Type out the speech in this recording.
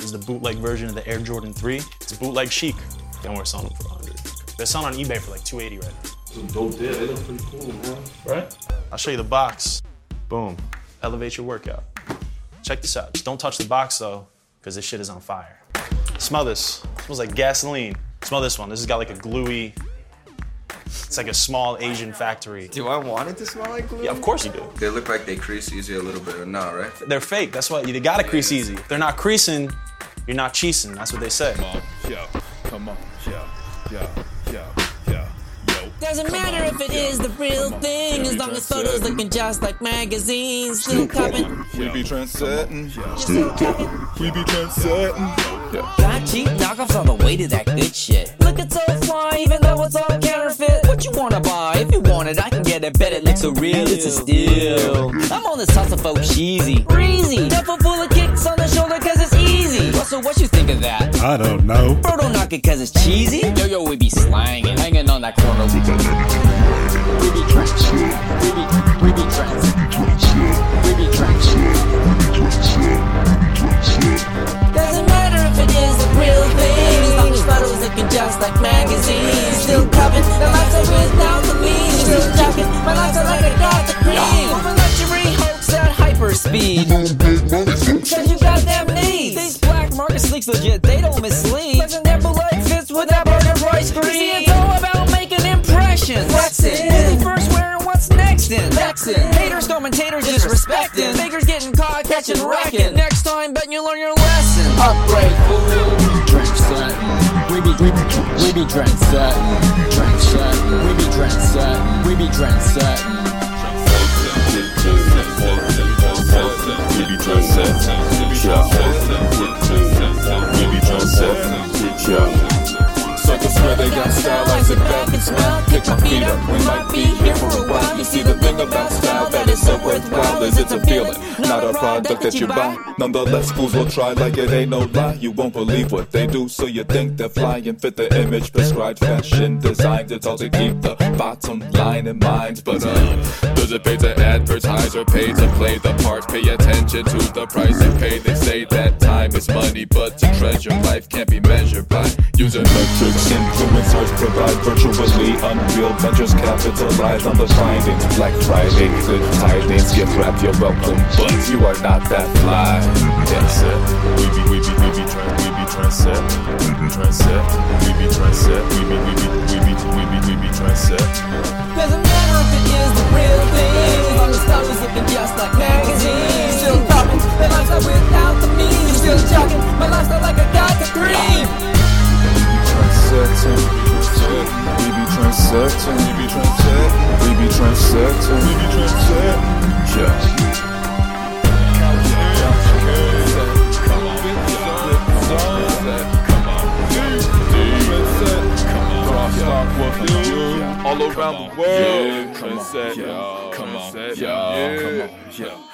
This is the bootleg version of the Air Jordan 3. It's a bootleg chic. Then we're selling them for 100. They're selling on eBay for like 280 right now. Some dope there. They look pretty cool, man. Right? I'll show you the box. Boom. Elevate your workout. Check this out. Just don't touch the box though, because this shit is on fire. Smell this. It smells like gasoline. Smell this one. This has got like a gluey. It's like a small Asian factory. Do I want it to smell like glue? Yeah, of course you do. They look like they crease easy a little bit or not, right? They're fake. That's why you gotta crease easy. If they're not creasing, you're not cheesing. That's what they say. Come on, yeah, come on, yeah, yeah, yeah, yeah, yo. Doesn't matter if it is the real thing, as long as photos looking just like magazines. Still copping, We be trendsetting, still copping. we be trendsetting. Yeah. Got cheap knockoffs on the way to that good shit. Look, it's so fly, even though it's all counterfeit. What you wanna buy? If you want it, I can get it. Bet it looks so real, it's a steal. I'm on this hustle, folks, cheesy, breezy. Duffel full of kicks on the shoulder, cause it's easy. Russell, what you think of that? I don't know. Bro, don't knock it cause it's cheesy. Yo, yo, we be slanging, hanging on that corner. We be trench. We be, we be trench. We be trench. Doesn't matter if it is the real thing, as long as photos looking just like magazines. Still covered, the lights are without the means. Still jocking, my lights are like I got the cream. Over luxury hopes at hyper speed. Cause you black sleeks legit, they don't mislead. Flexing their bootleg fits with that burger Roy screen. See, it's all about making impressions. Flexing. Who's the first wearing what's next in? Flexing. Haters, commentators disrespecting. Fakers getting caught catching wrecking. Next time, bet you learn your lesson. Upgrade, fool. trendsetting. We be we be we be trendsetting. Trendsetting. We be trendsetting. We be trendsetting. We be trendsetting, we smile. My feet up, we might be here for a while. You see the thing about worthwhile is it's a feeling, not a product that you buy. Nonetheless, fools will try like it ain't no lie. You won't believe what they do, so you think they're flying. Fit the image prescribed, fashion designed. It's all to keep the bottom line in mind. But uh, does it pay to advertise or pay to play the part? Pay attention to the price you pay. They say that time is money, but to treasure life can't be measured by using metrics. Influencers provide virtually unreal ventures, capitalize on the findings. Black Friday, good tidings, gift wrap, you're welcome, but you are not that fly. It. We be, we be, we be, trend, we be trendset, we be trendset, we be trendset, we be, we be, we be, we be, we be trendset. Doesn't matter if it is the real thing, as long as stuff is looking just like magazines. Still copping, the lifestyle without the means. Still jogging, my lifestyle like I got the cream. Trendsetting, we be trendsetting, we be trendsetting, we be trendsetting, All around the world, Come on, yeah, come on, yeah. come on, yeah.